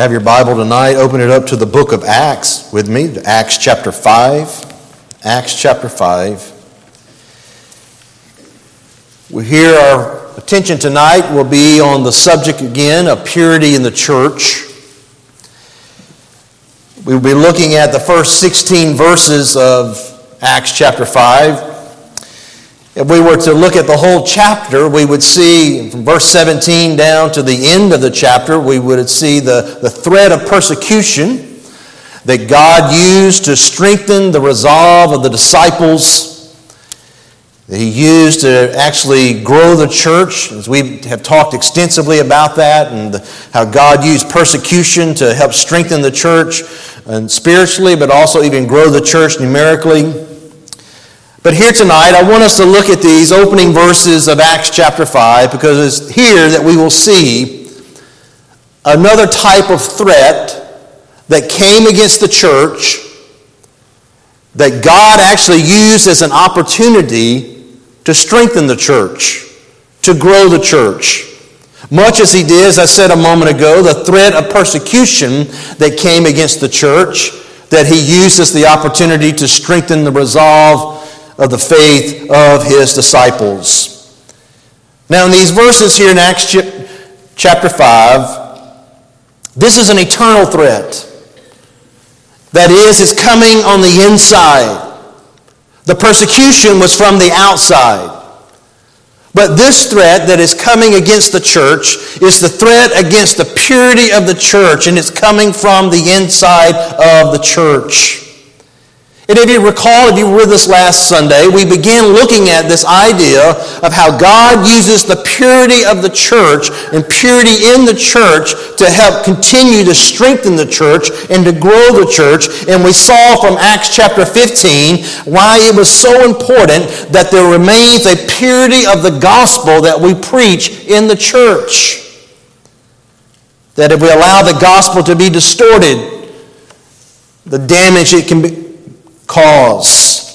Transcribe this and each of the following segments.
have your Bible tonight, open it up to the book of Acts with me, Acts chapter 5. Acts chapter 5. We hear our attention tonight will be on the subject again of purity in the church. We will be looking at the first 16 verses of Acts chapter 5. If we were to look at the whole chapter, we would see from verse 17 down to the end of the chapter, we would see the, the thread of persecution that God used to strengthen the resolve of the disciples. That he used to actually grow the church, as we have talked extensively about that, and how God used persecution to help strengthen the church and spiritually, but also even grow the church numerically. But here tonight, I want us to look at these opening verses of Acts chapter 5 because it's here that we will see another type of threat that came against the church that God actually used as an opportunity to strengthen the church, to grow the church. Much as he did, as I said a moment ago, the threat of persecution that came against the church, that he uses the opportunity to strengthen the resolve of the faith of his disciples. Now, in these verses here in Acts chapter 5, this is an eternal threat. That is, it's coming on the inside. The persecution was from the outside. But this threat that is coming against the church is the threat against the purity of the church, and it's coming from the inside of the church. And if you recall, if you were with us last Sunday, we began looking at this idea of how God uses the purity of the church and purity in the church to help continue to strengthen the church and to grow the church. And we saw from Acts chapter 15 why it was so important that there remains a purity of the gospel that we preach in the church. That if we allow the gospel to be distorted, the damage it can be, cause.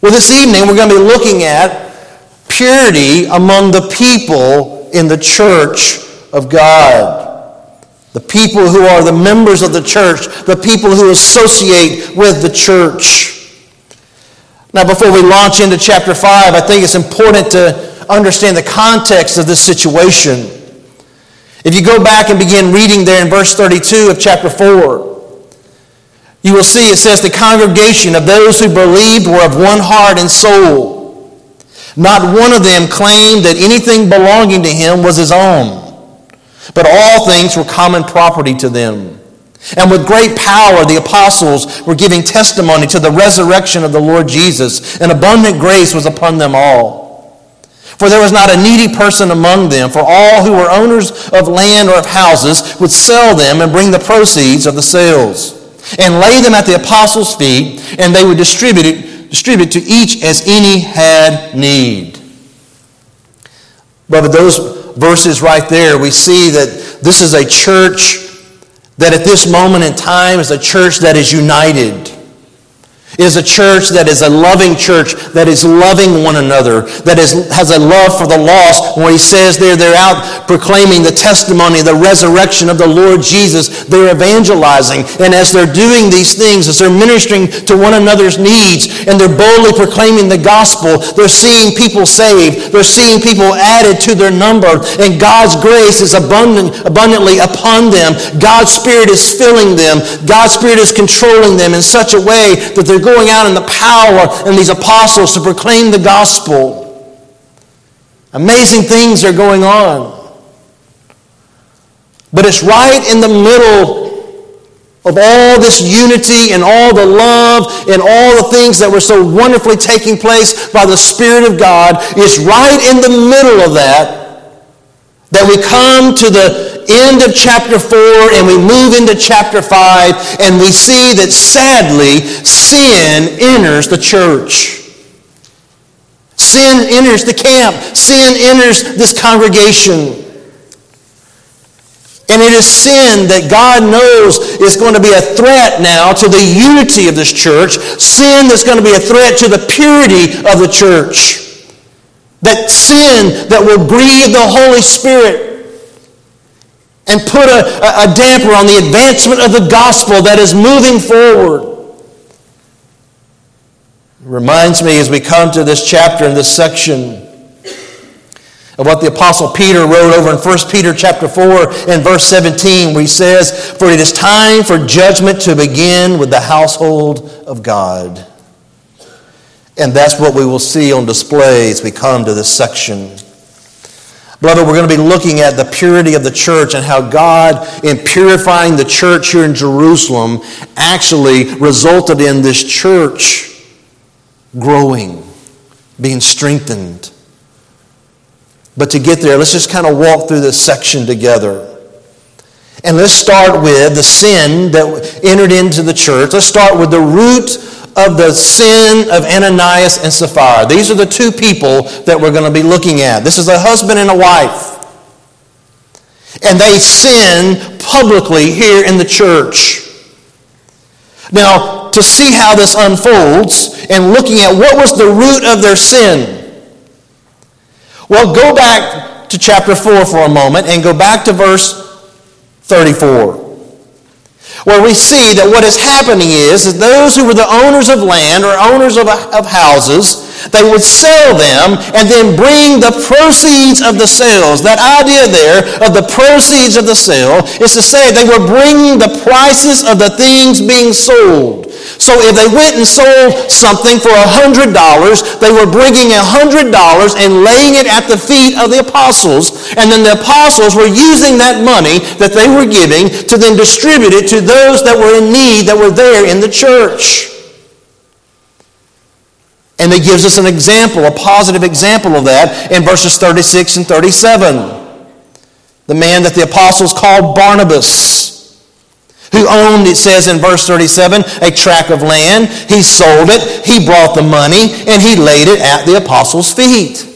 Well, this evening we're going to be looking at purity among the people in the church of God. The people who are the members of the church, the people who associate with the church. Now, before we launch into chapter 5, I think it's important to understand the context of this situation. If you go back and begin reading there in verse 32 of chapter 4, you will see it says the congregation of those who believed were of one heart and soul. Not one of them claimed that anything belonging to him was his own, but all things were common property to them. And with great power, the apostles were giving testimony to the resurrection of the Lord Jesus, and abundant grace was upon them all. For there was not a needy person among them, for all who were owners of land or of houses would sell them and bring the proceeds of the sales and lay them at the apostles' feet, and they would distribute it, distribute to each as any had need. But those verses right there, we see that this is a church that at this moment in time is a church that is united is a church that is a loving church, that is loving one another, that is, has a love for the lost. When he says there, they're out proclaiming the testimony, the resurrection of the Lord Jesus. They're evangelizing. And as they're doing these things, as they're ministering to one another's needs, and they're boldly proclaiming the gospel, they're seeing people saved. They're seeing people added to their number. And God's grace is abundant, abundantly upon them. God's Spirit is filling them. God's Spirit is controlling them in such a way that they're going out in the power and these apostles to proclaim the gospel. Amazing things are going on. But it's right in the middle of all this unity and all the love and all the things that were so wonderfully taking place by the Spirit of God. It's right in the middle of that that we come to the end of chapter 4 and we move into chapter 5 and we see that sadly sin enters the church. Sin enters the camp. Sin enters this congregation. And it is sin that God knows is going to be a threat now to the unity of this church. Sin that's going to be a threat to the purity of the church. That sin that will grieve the Holy Spirit and put a, a damper on the advancement of the gospel that is moving forward. It reminds me as we come to this chapter in this section of what the apostle Peter wrote over in 1 Peter chapter 4 and verse 17 where he says, "For it is time for judgment to begin with the household of God." And that's what we will see on display as we come to this section. Beloved, we're going to be looking at the purity of the church and how God, in purifying the church here in Jerusalem, actually resulted in this church growing, being strengthened. But to get there, let's just kind of walk through this section together. And let's start with the sin that entered into the church. Let's start with the root of the sin of Ananias and Sapphira. These are the two people that we're going to be looking at. This is a husband and a wife. And they sin publicly here in the church. Now, to see how this unfolds and looking at what was the root of their sin. Well, go back to chapter 4 for a moment and go back to verse 34 where we see that what is happening is that those who were the owners of land or owners of, of houses, they would sell them and then bring the proceeds of the sales. That idea there of the proceeds of the sale is to say they were bringing the prices of the things being sold. So if they went and sold something for $100, they were bringing $100 and laying it at the feet of the apostles. And then the apostles were using that money that they were giving to then distribute it to those that were in need that were there in the church. And it gives us an example, a positive example of that in verses 36 and 37. The man that the apostles called Barnabas who owned, it says in verse 37, a tract of land. He sold it, he brought the money, and he laid it at the apostles' feet.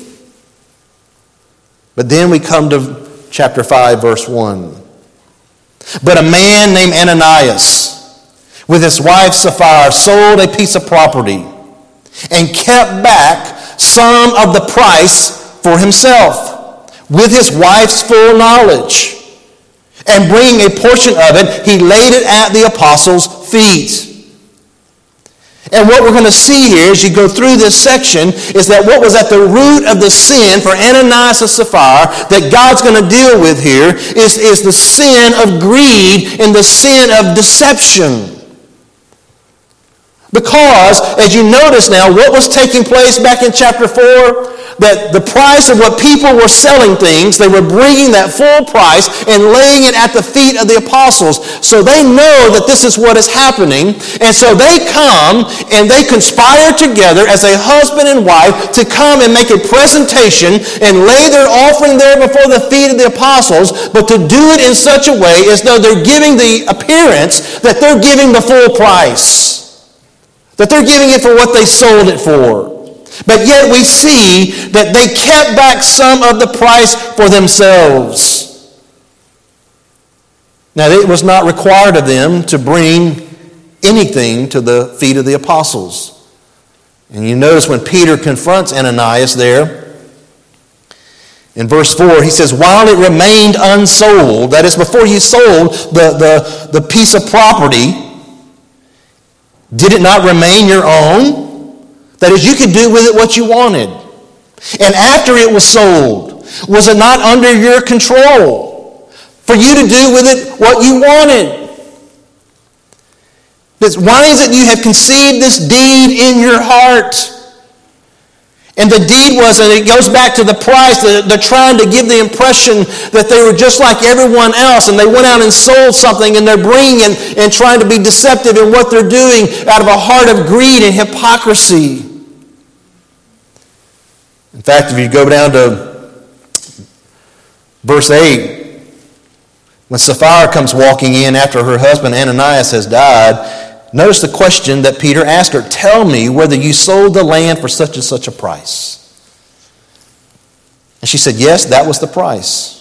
But then we come to chapter 5, verse 1. But a man named Ananias, with his wife Sapphira, sold a piece of property and kept back some of the price for himself with his wife's full knowledge and bringing a portion of it, he laid it at the apostles' feet. And what we're going to see here as you go through this section is that what was at the root of the sin for Ananias and Sapphira that God's going to deal with here is, is the sin of greed and the sin of deception. Because, as you notice now, what was taking place back in chapter 4? that the price of what people were selling things, they were bringing that full price and laying it at the feet of the apostles. So they know that this is what is happening. And so they come and they conspire together as a husband and wife to come and make a presentation and lay their offering there before the feet of the apostles, but to do it in such a way as though they're giving the appearance that they're giving the full price. That they're giving it for what they sold it for. But yet we see that they kept back some of the price for themselves. Now, it was not required of them to bring anything to the feet of the apostles. And you notice when Peter confronts Ananias there, in verse 4, he says, While it remained unsold, that is, before you sold the, the, the piece of property, did it not remain your own? That is, you could do with it what you wanted. And after it was sold, was it not under your control for you to do with it what you wanted? Why is it you have conceived this deed in your heart? And the deed was, and it goes back to the price, they're trying to give the impression that they were just like everyone else, and they went out and sold something, and they're bringing and, and trying to be deceptive in what they're doing out of a heart of greed and hypocrisy. In fact, if you go down to verse 8, when Sapphira comes walking in after her husband Ananias has died, Notice the question that Peter asked her Tell me whether you sold the land for such and such a price. And she said, Yes, that was the price.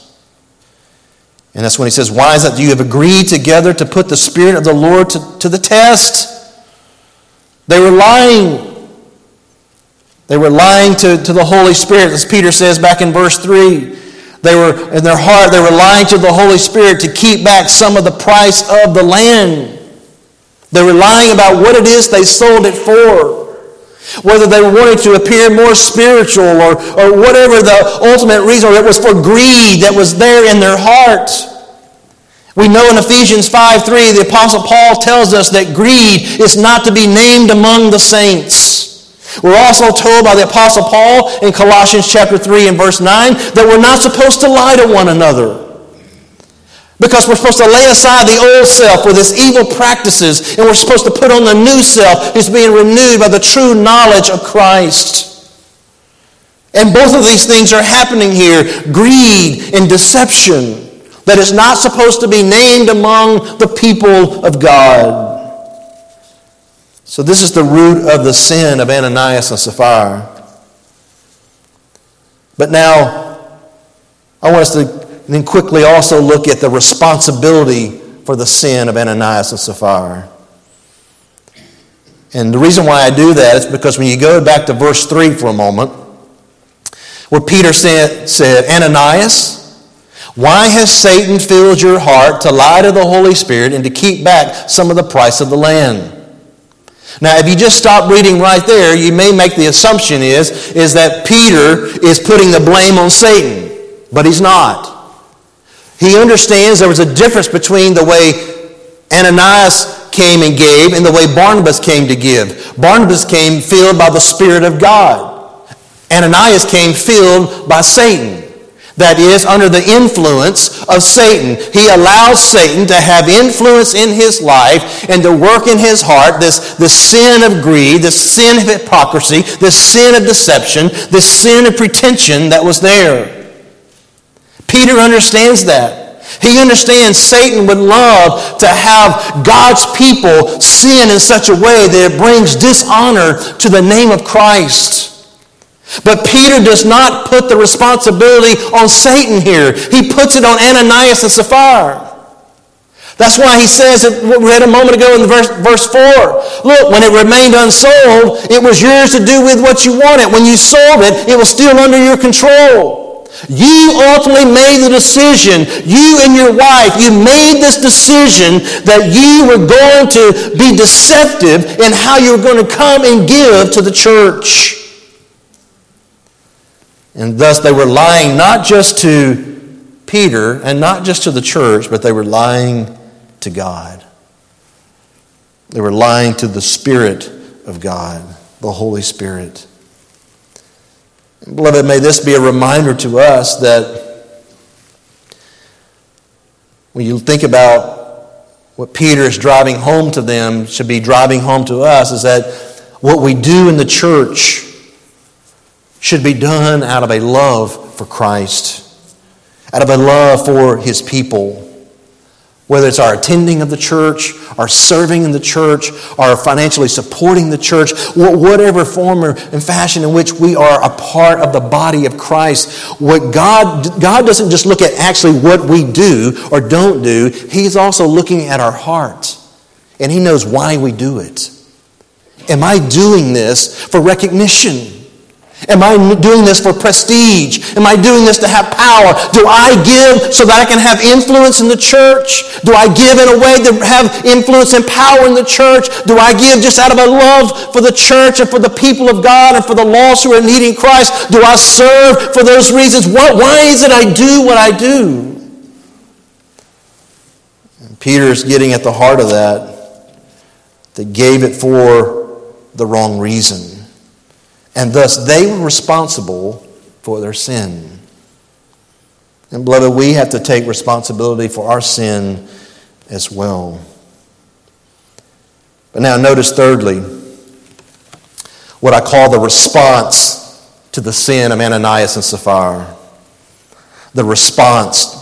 And that's when he says, Why is that? You have agreed together to put the Spirit of the Lord to, to the test. They were lying. They were lying to, to the Holy Spirit, as Peter says back in verse 3. They were, in their heart, they were lying to the Holy Spirit to keep back some of the price of the land. They were lying about what it is they sold it for. Whether they wanted to appear more spiritual or, or whatever the ultimate reason, or it was for greed that was there in their heart. We know in Ephesians 5 3, the Apostle Paul tells us that greed is not to be named among the saints. We're also told by the Apostle Paul in Colossians chapter 3 and verse 9 that we're not supposed to lie to one another. Because we're supposed to lay aside the old self with its evil practices, and we're supposed to put on the new self who's being renewed by the true knowledge of Christ. And both of these things are happening here greed and deception that is not supposed to be named among the people of God. So, this is the root of the sin of Ananias and Sapphira. But now, I want us to then quickly also look at the responsibility for the sin of Ananias and Sapphira. And the reason why I do that is because when you go back to verse 3 for a moment, where Peter said, said Ananias, why has Satan filled your heart to lie to the Holy Spirit and to keep back some of the price of the land? Now, if you just stop reading right there, you may make the assumption is, is that Peter is putting the blame on Satan, but he's not. He understands there was a difference between the way Ananias came and gave and the way Barnabas came to give. Barnabas came filled by the Spirit of God. Ananias came filled by Satan that is under the influence of Satan. He allows Satan to have influence in his life and to work in his heart this, this sin of greed, this sin of hypocrisy, this sin of deception, this sin of pretension that was there. Peter understands that. He understands Satan would love to have God's people sin in such a way that it brings dishonor to the name of Christ. But Peter does not put the responsibility on Satan here. He puts it on Ananias and Sapphira. That's why he says, what we read a moment ago in verse, verse 4, look, when it remained unsold, it was yours to do with what you wanted. When you sold it, it was still under your control. You ultimately made the decision, you and your wife, you made this decision that you were going to be deceptive in how you were going to come and give to the church. And thus they were lying not just to Peter and not just to the church, but they were lying to God. They were lying to the Spirit of God, the Holy Spirit. Beloved, may this be a reminder to us that when you think about what Peter is driving home to them, should be driving home to us, is that what we do in the church should be done out of a love for Christ, out of a love for his people. Whether it's our attending of the church, our serving in the church, our financially supporting the church, whatever form and fashion in which we are a part of the body of Christ, what God, God doesn't just look at actually what we do or don't do, He's also looking at our heart. And He knows why we do it. Am I doing this for recognition? Am I doing this for prestige? Am I doing this to have power? Do I give so that I can have influence in the church? Do I give in a way to have influence and power in the church? Do I give just out of a love for the church and for the people of God and for the lost who are needing Christ? Do I serve for those reasons? What, why is it I do what I do? And Peter's getting at the heart of that, that gave it for the wrong reason and thus they were responsible for their sin. And, beloved, we have to take responsibility for our sin as well. But now, notice thirdly, what I call the response to the sin of Ananias and Sapphira. The response.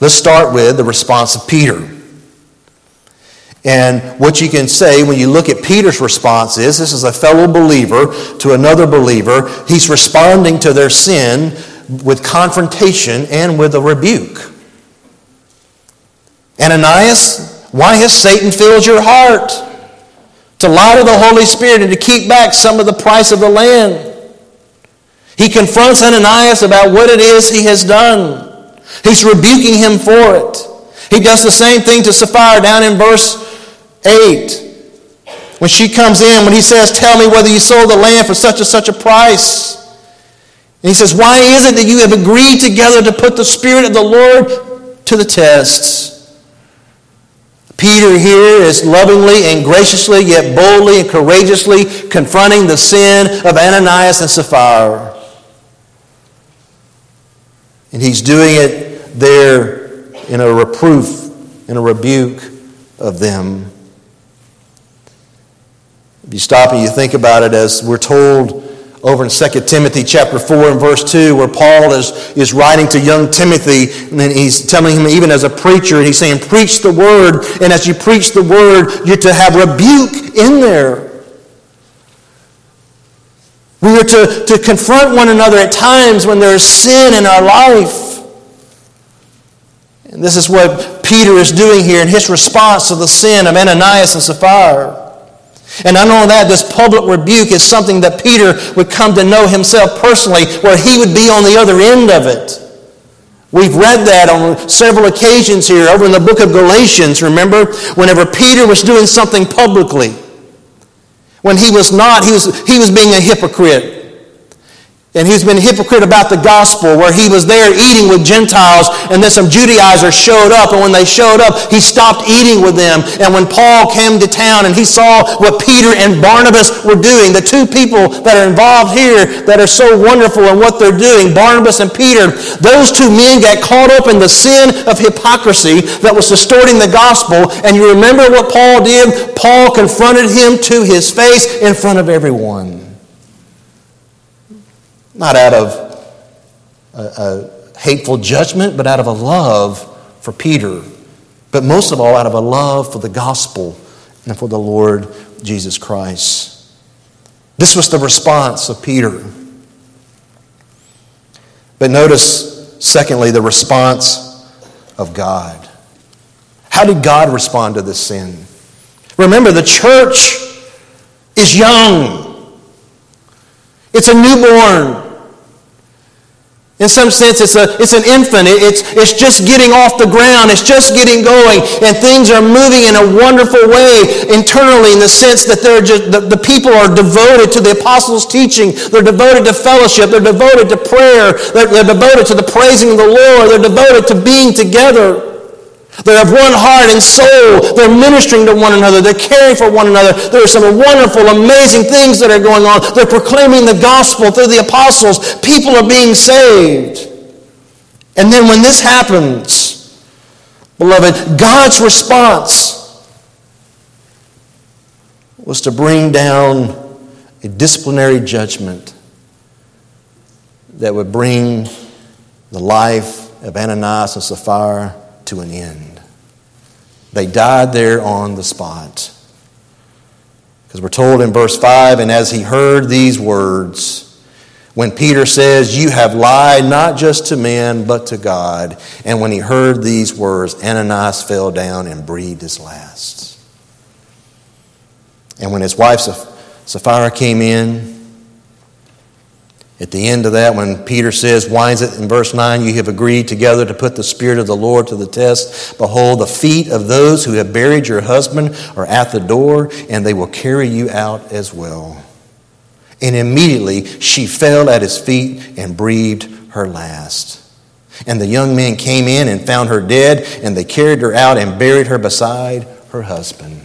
Let's start with the response of Peter. And what you can say when you look at Peter's response is this is a fellow believer to another believer. He's responding to their sin with confrontation and with a rebuke. Ananias, why has Satan filled your heart? To lie to the Holy Spirit and to keep back some of the price of the land. He confronts Ananias about what it is he has done. He's rebuking him for it. He does the same thing to Sapphira down in verse 8. When she comes in, when he says, Tell me whether you sold the land for such and such a price. And he says, Why is it that you have agreed together to put the Spirit of the Lord to the test? Peter here is lovingly and graciously, yet boldly and courageously confronting the sin of Ananias and Sapphira. And he's doing it there in a reproof, in a rebuke of them. If you stop and you think about it, as we're told over in 2 Timothy chapter 4 and verse 2, where Paul is, is writing to young Timothy, and he's telling him, even as a preacher, and he's saying, Preach the word, and as you preach the word, you're to have rebuke in there. We are to, to confront one another at times when there is sin in our life. And this is what Peter is doing here in his response to the sin of Ananias and Sapphira. And not only that, this public rebuke is something that Peter would come to know himself personally, where he would be on the other end of it. We've read that on several occasions here over in the book of Galatians, remember? Whenever Peter was doing something publicly, when he was not, he was, he was being a hypocrite. And he's been a hypocrite about the gospel, where he was there eating with Gentiles, and then some Judaizers showed up, and when they showed up, he stopped eating with them. And when Paul came to town and he saw what Peter and Barnabas were doing, the two people that are involved here that are so wonderful in what they're doing, Barnabas and Peter, those two men got caught up in the sin of hypocrisy that was distorting the gospel. And you remember what Paul did? Paul confronted him to his face in front of everyone. Not out of a, a hateful judgment, but out of a love for Peter. But most of all, out of a love for the gospel and for the Lord Jesus Christ. This was the response of Peter. But notice, secondly, the response of God. How did God respond to this sin? Remember, the church is young, it's a newborn. In some sense, it's, a, it's an infant. It's, it's just getting off the ground. It's just getting going. And things are moving in a wonderful way internally in the sense that they're just, the, the people are devoted to the apostles' teaching. They're devoted to fellowship. They're devoted to prayer. They're, they're devoted to the praising of the Lord. They're devoted to being together. They have one heart and soul. They're ministering to one another. They're caring for one another. There are some wonderful, amazing things that are going on. They're proclaiming the gospel through the apostles. People are being saved. And then when this happens, beloved, God's response was to bring down a disciplinary judgment that would bring the life of Ananias and Sapphira to an end. They died there on the spot. Because we're told in verse 5 and as he heard these words, when Peter says, You have lied not just to men, but to God. And when he heard these words, Ananias fell down and breathed his last. And when his wife Sapphira came in, at the end of that, when Peter says, Why is it in verse 9, you have agreed together to put the Spirit of the Lord to the test? Behold, the feet of those who have buried your husband are at the door, and they will carry you out as well. And immediately she fell at his feet and breathed her last. And the young men came in and found her dead, and they carried her out and buried her beside her husband.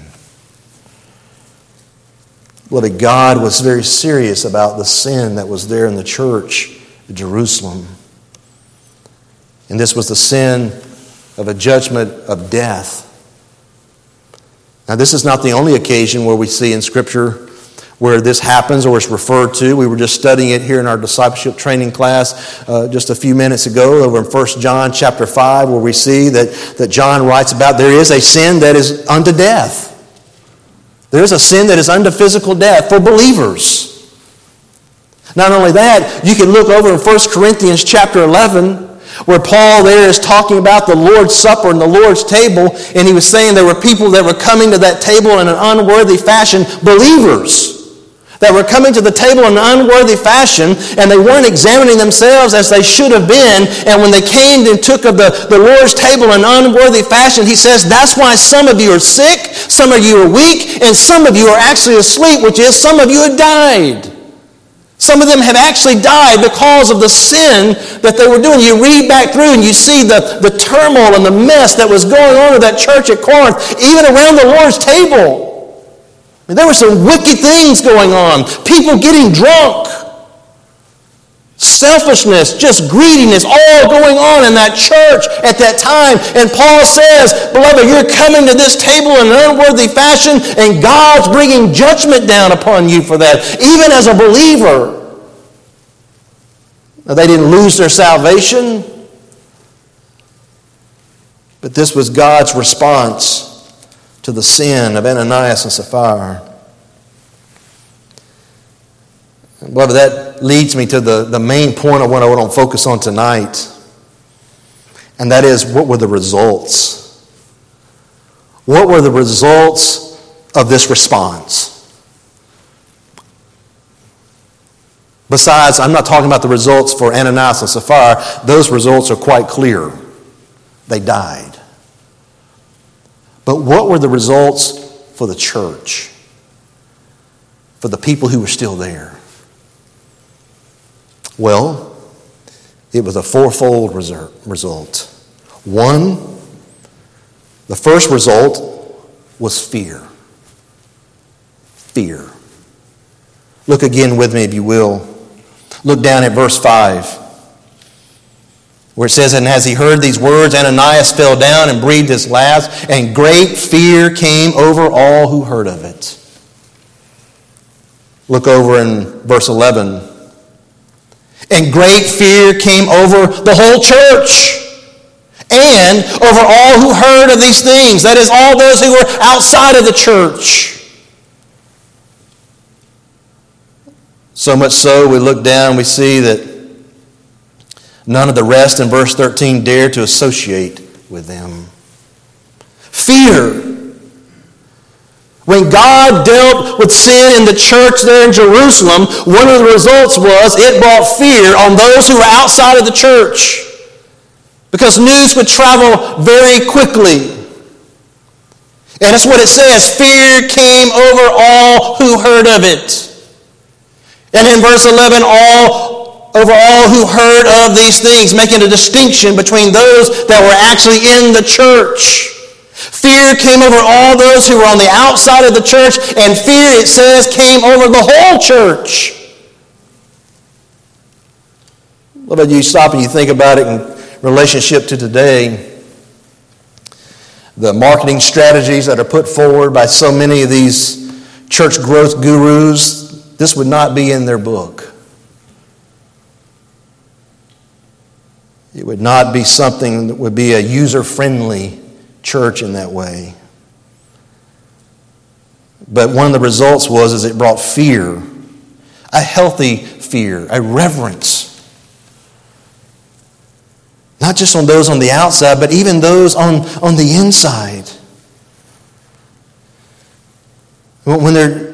Beloved, God was very serious about the sin that was there in the church of Jerusalem. And this was the sin of a judgment of death. Now, this is not the only occasion where we see in Scripture where this happens or is referred to. We were just studying it here in our discipleship training class uh, just a few minutes ago over in 1 John chapter 5, where we see that, that John writes about there is a sin that is unto death. There is a sin that is unto physical death for believers. Not only that, you can look over in 1 Corinthians chapter 11, where Paul there is talking about the Lord's Supper and the Lord's table, and he was saying there were people that were coming to that table in an unworthy fashion, believers. That were coming to the table in an unworthy fashion, and they weren't examining themselves as they should have been. And when they came and took of the, the Lord's table in unworthy fashion, he says, That's why some of you are sick, some of you are weak, and some of you are actually asleep, which is some of you have died. Some of them have actually died because of the sin that they were doing. You read back through and you see the, the turmoil and the mess that was going on in that church at Corinth, even around the Lord's table. And there were some wicked things going on. People getting drunk. Selfishness, just greediness, all going on in that church at that time. And Paul says, Beloved, you're coming to this table in an unworthy fashion, and God's bringing judgment down upon you for that, even as a believer. Now, they didn't lose their salvation, but this was God's response to the sin of Ananias and Sapphira. Beloved, that leads me to the, the main point of what I want to focus on tonight. And that is what were the results? What were the results of this response? Besides, I'm not talking about the results for Ananias and Sapphira. Those results are quite clear. They died. But what were the results for the church? For the people who were still there? Well, it was a fourfold result. One, the first result was fear. Fear. Look again with me, if you will. Look down at verse 5 where it says, And as he heard these words, Ananias fell down and breathed his last, and great fear came over all who heard of it. Look over in verse 11. And great fear came over the whole church and over all who heard of these things. That is, all those who were outside of the church. So much so, we look down, we see that None of the rest in verse 13 dared to associate with them. Fear. When God dealt with sin in the church there in Jerusalem, one of the results was it brought fear on those who were outside of the church. Because news would travel very quickly. And that's what it says fear came over all who heard of it. And in verse 11, all over all who heard of these things, making a distinction between those that were actually in the church. Fear came over all those who were on the outside of the church, and fear, it says, came over the whole church. What about you stop and you think about it in relationship to today? The marketing strategies that are put forward by so many of these church growth gurus, this would not be in their book. It would not be something that would be a user friendly church in that way. But one of the results was is it brought fear, a healthy fear, a reverence. Not just on those on the outside, but even those on, on the inside. When they're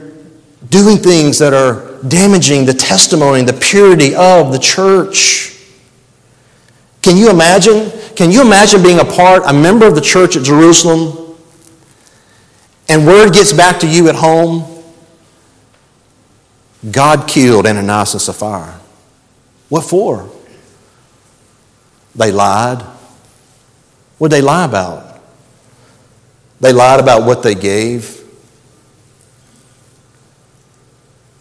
doing things that are damaging the testimony, the purity of the church. Can you imagine? Can you imagine being a part, a member of the church at Jerusalem, and word gets back to you at home? God killed Ananias and Sapphira. What for? They lied. What did they lie about? They lied about what they gave.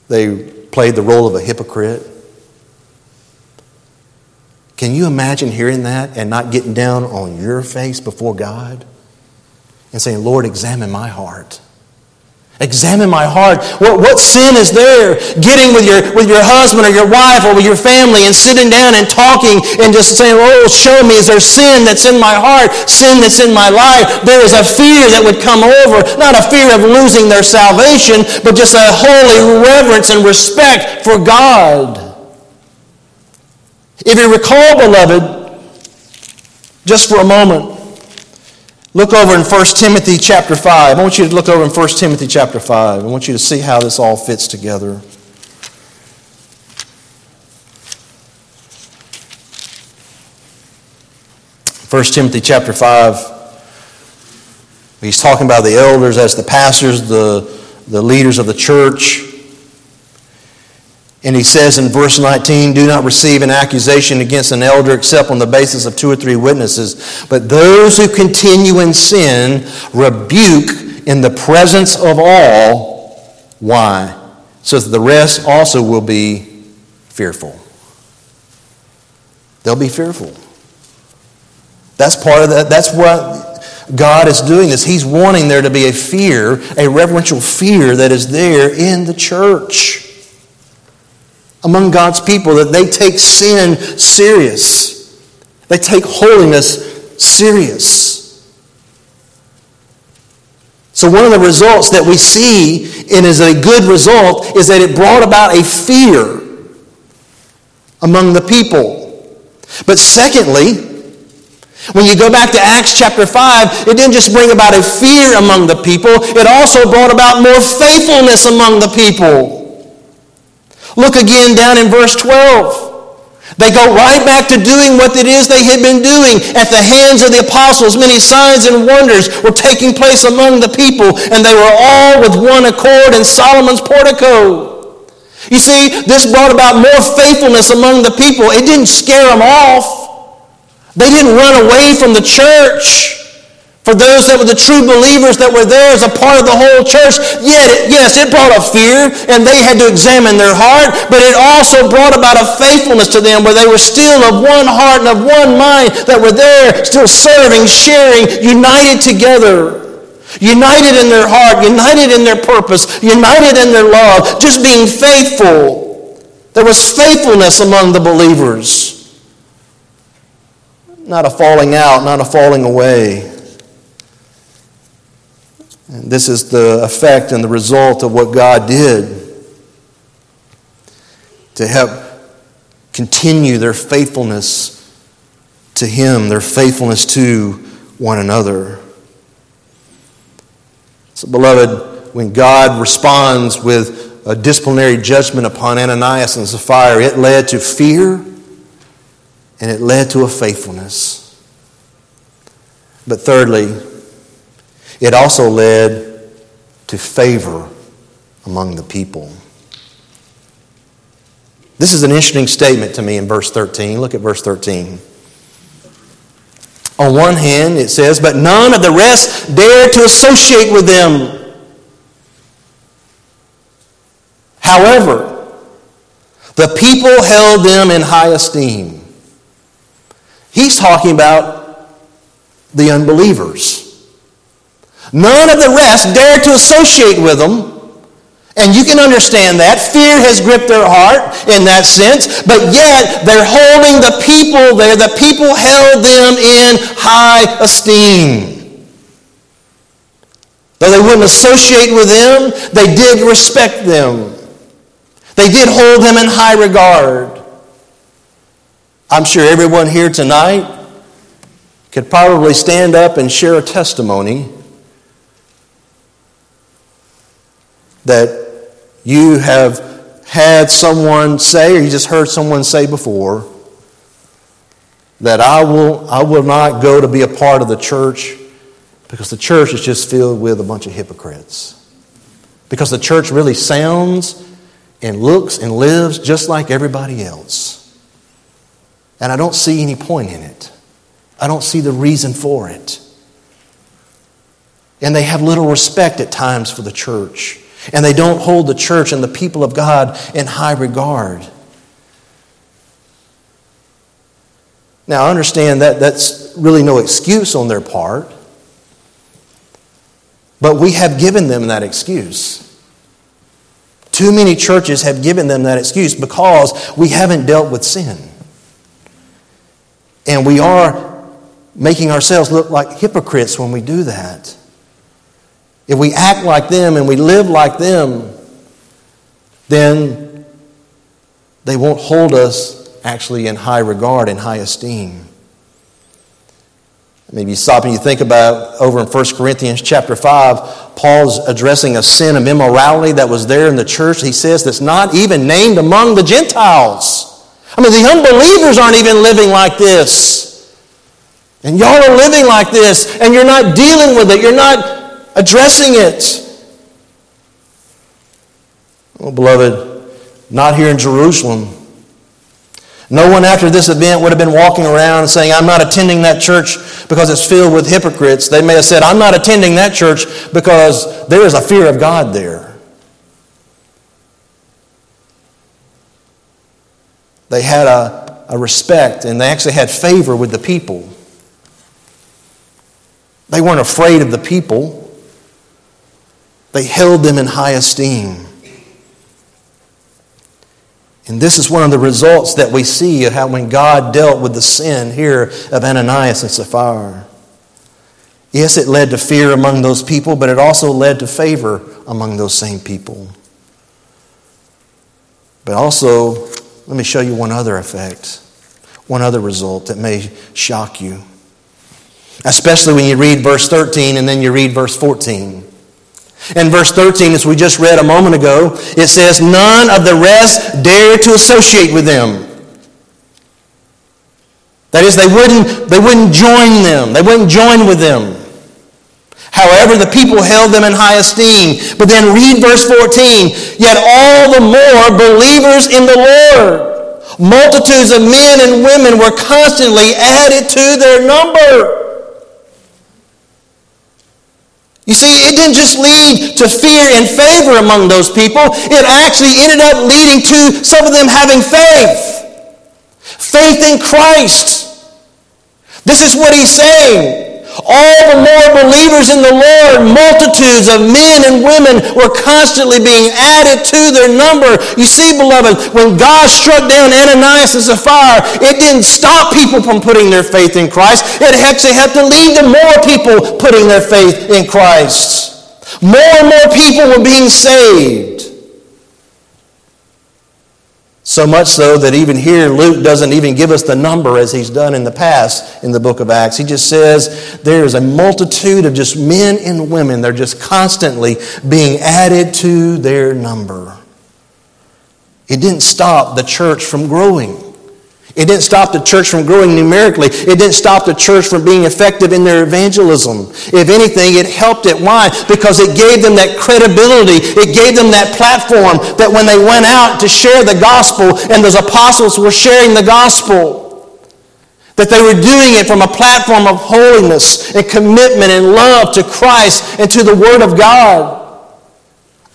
They played the role of a hypocrite. Can you imagine hearing that and not getting down on your face before God and saying, Lord, examine my heart? Examine my heart. What, what sin is there? Getting with your, with your husband or your wife or with your family and sitting down and talking and just saying, Oh, show me, is there sin that's in my heart, sin that's in my life? There is a fear that would come over, not a fear of losing their salvation, but just a holy reverence and respect for God. If you recall, beloved, just for a moment, look over in 1 Timothy chapter 5. I want you to look over in 1 Timothy chapter 5. I want you to see how this all fits together. First Timothy chapter 5. He's talking about the elders as the pastors, the, the leaders of the church. And he says in verse 19, Do not receive an accusation against an elder except on the basis of two or three witnesses. But those who continue in sin rebuke in the presence of all. Why? So that the rest also will be fearful. They'll be fearful. That's part of that. That's what God is doing this. He's wanting there to be a fear, a reverential fear that is there in the church among God's people that they take sin serious. They take holiness serious. So, one of the results that we see, and is a good result, is that it brought about a fear among the people. But secondly, when you go back to Acts chapter 5, it didn't just bring about a fear among the people, it also brought about more faithfulness among the people. Look again down in verse 12. They go right back to doing what it is they had been doing. At the hands of the apostles, many signs and wonders were taking place among the people, and they were all with one accord in Solomon's portico. You see, this brought about more faithfulness among the people. It didn't scare them off. They didn't run away from the church. For those that were the true believers that were there as a part of the whole church, yet, yes, it brought a fear and they had to examine their heart, but it also brought about a faithfulness to them where they were still of one heart and of one mind that were there, still serving, sharing, united together. United in their heart, united in their purpose, united in their love, just being faithful. There was faithfulness among the believers. Not a falling out, not a falling away. And this is the effect and the result of what God did to help continue their faithfulness to Him, their faithfulness to one another. So, beloved, when God responds with a disciplinary judgment upon Ananias and Sapphira, it led to fear and it led to a faithfulness. But thirdly, it also led to favor among the people. This is an interesting statement to me in verse 13. Look at verse 13. On one hand, it says, But none of the rest dared to associate with them. However, the people held them in high esteem. He's talking about the unbelievers. None of the rest dared to associate with them. And you can understand that. Fear has gripped their heart in that sense. But yet, they're holding the people there. The people held them in high esteem. Though they wouldn't associate with them, they did respect them. They did hold them in high regard. I'm sure everyone here tonight could probably stand up and share a testimony that you have had someone say, or you just heard someone say before, that I will, I will not go to be a part of the church because the church is just filled with a bunch of hypocrites. Because the church really sounds and looks and lives just like everybody else. And I don't see any point in it. I don't see the reason for it. And they have little respect at times for the church and they don't hold the church and the people of God in high regard. Now, I understand that that's really no excuse on their part, but we have given them that excuse. Too many churches have given them that excuse because we haven't dealt with sin. And we are making ourselves look like hypocrites when we do that. If we act like them and we live like them, then they won't hold us actually in high regard and high esteem. Maybe you stop and you think about over in 1 Corinthians chapter 5, Paul's addressing a sin of immorality that was there in the church. He says that's not even named among the Gentiles. I mean, the unbelievers aren't even living like this. And y'all are living like this, and you're not dealing with it, you're not addressing it. Well, beloved, not here in Jerusalem. No one after this event would have been walking around saying, I'm not attending that church because it's filled with hypocrites. They may have said, I'm not attending that church because there is a fear of God there. They had a, a respect and they actually had favor with the people. They weren't afraid of the people, they held them in high esteem. And this is one of the results that we see of how when God dealt with the sin here of Ananias and Sapphira. Yes, it led to fear among those people, but it also led to favor among those same people. But also, let me show you one other effect, one other result that may shock you. Especially when you read verse 13 and then you read verse 14. In verse 13, as we just read a moment ago, it says, None of the rest dared to associate with them. That is, they wouldn't, they wouldn't join them. They wouldn't join with them. However, the people held them in high esteem. But then read verse 14. Yet all the more believers in the Lord. Multitudes of men and women were constantly added to their number. You see, it didn't just lead to fear and favor among those people, it actually ended up leading to some of them having faith. Faith in Christ. This is what he's saying. All the more believers in the Lord, multitudes of men and women were constantly being added to their number. You see, beloved, when God struck down Ananias and Sapphira, it didn't stop people from putting their faith in Christ. It actually had to lead to more people putting their faith in Christ. More and more people were being saved. So much so that even here, Luke doesn't even give us the number as he's done in the past in the book of Acts. He just says there's a multitude of just men and women. They're just constantly being added to their number. It didn't stop the church from growing. It didn't stop the church from growing numerically. It didn't stop the church from being effective in their evangelism. If anything, it helped it. Why? Because it gave them that credibility. It gave them that platform that when they went out to share the gospel and those apostles were sharing the gospel, that they were doing it from a platform of holiness and commitment and love to Christ and to the Word of God.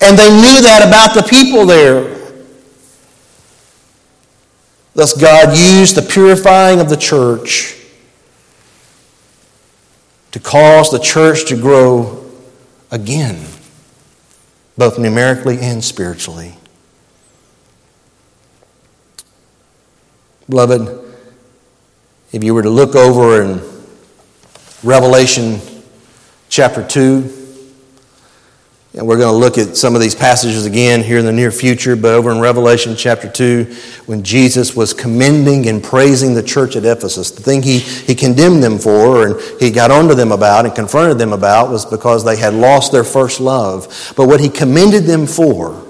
And they knew that about the people there. Thus, God used the purifying of the church to cause the church to grow again, both numerically and spiritually. Beloved, if you were to look over in Revelation chapter 2, and we're going to look at some of these passages again here in the near future, but over in Revelation chapter 2, when Jesus was commending and praising the church at Ephesus, the thing he, he condemned them for and he got onto them about and confronted them about was because they had lost their first love. But what he commended them for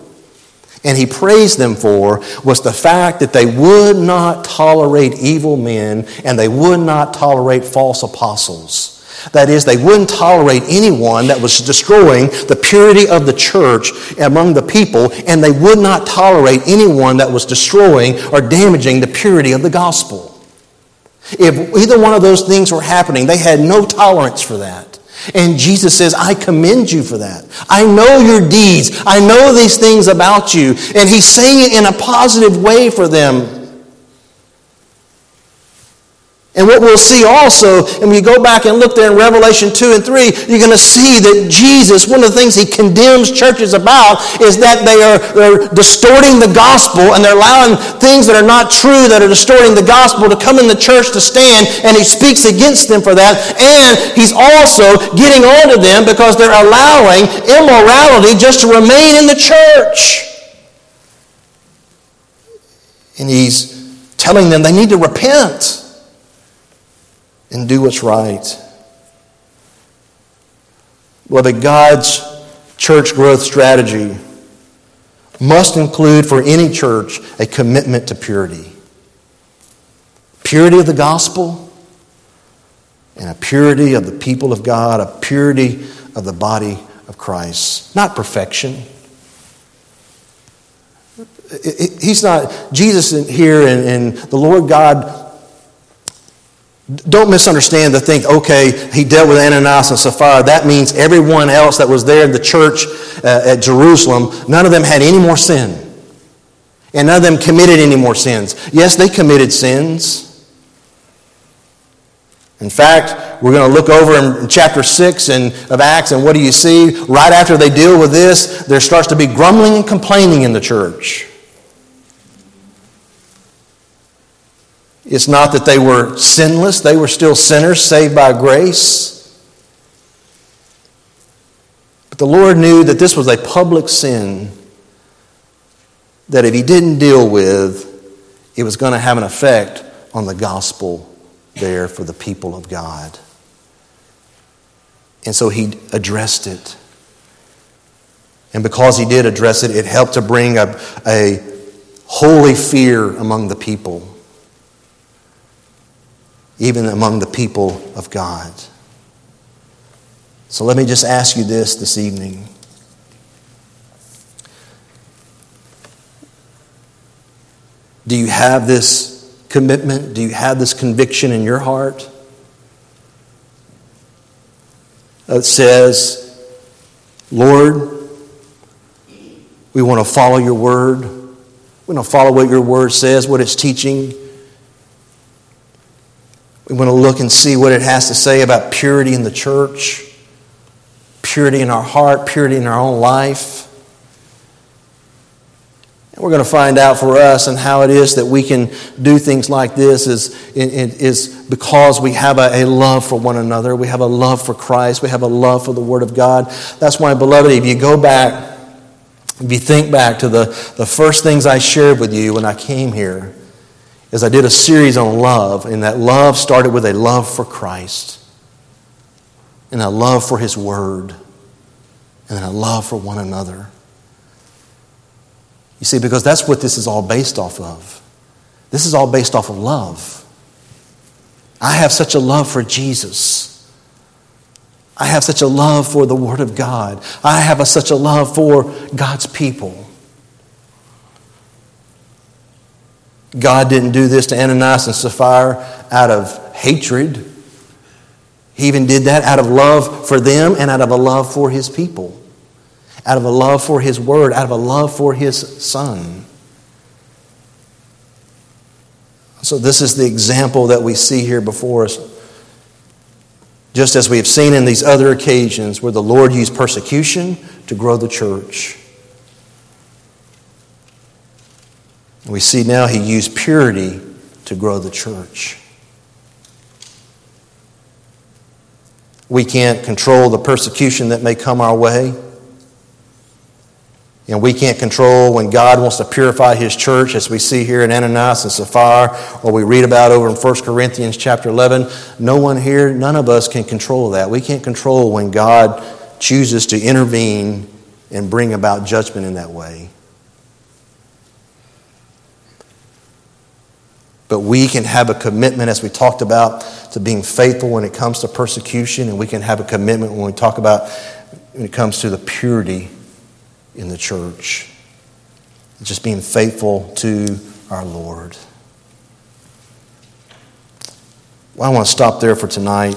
and he praised them for was the fact that they would not tolerate evil men and they would not tolerate false apostles. That is, they wouldn't tolerate anyone that was destroying the purity of the church among the people, and they would not tolerate anyone that was destroying or damaging the purity of the gospel. If either one of those things were happening, they had no tolerance for that. And Jesus says, I commend you for that. I know your deeds. I know these things about you. And he's saying it in a positive way for them. And what we'll see also, and we go back and look there in Revelation 2 and 3, you're going to see that Jesus, one of the things he condemns churches about is that they are they're distorting the gospel and they're allowing things that are not true that are distorting the gospel to come in the church to stand, and he speaks against them for that. And he's also getting on to them because they're allowing immorality just to remain in the church. And he's telling them they need to repent and do what's right. Beloved, God's church growth strategy must include for any church a commitment to purity. Purity of the gospel and a purity of the people of God, a purity of the body of Christ. Not perfection. He's not, Jesus here and, and the Lord God don't misunderstand to think, okay, he dealt with Ananias and Sapphira. That means everyone else that was there in the church uh, at Jerusalem, none of them had any more sin. And none of them committed any more sins. Yes, they committed sins. In fact, we're going to look over in chapter 6 and, of Acts, and what do you see? Right after they deal with this, there starts to be grumbling and complaining in the church. It's not that they were sinless, they were still sinners saved by grace. But the Lord knew that this was a public sin that if He didn't deal with, it was going to have an effect on the gospel there for the people of God. And so He addressed it. And because He did address it, it helped to bring a, a holy fear among the people even among the people of God. So let me just ask you this this evening. Do you have this commitment? Do you have this conviction in your heart that says, Lord, we want to follow your word. We want to follow what your word says, what it's teaching. We want to look and see what it has to say about purity in the church, purity in our heart, purity in our own life. And we're going to find out for us and how it is that we can do things like this is, is because we have a, love for one another. We have a love for Christ. We have a love for the Word of God. That's why, beloved, if you go back, if you think back to the, the first things I shared with you when I came here, is I did a series on love, and that love started with a love for Christ, and a love for His Word, and a love for one another. You see, because that's what this is all based off of. This is all based off of love. I have such a love for Jesus. I have such a love for the Word of God. I have a, such a love for God's people. God didn't do this to Ananias and Sapphira out of hatred. He even did that out of love for them and out of a love for his people, out of a love for his word, out of a love for his son. So, this is the example that we see here before us. Just as we have seen in these other occasions where the Lord used persecution to grow the church. We see now he used purity to grow the church. We can't control the persecution that may come our way. And we can't control when God wants to purify his church, as we see here in Ananias and Sapphira, or we read about over in 1 Corinthians chapter 11. No one here, none of us can control that. We can't control when God chooses to intervene and bring about judgment in that way. But we can have a commitment, as we talked about, to being faithful when it comes to persecution, and we can have a commitment when we talk about when it comes to the purity in the church. Just being faithful to our Lord. Well, I want to stop there for tonight.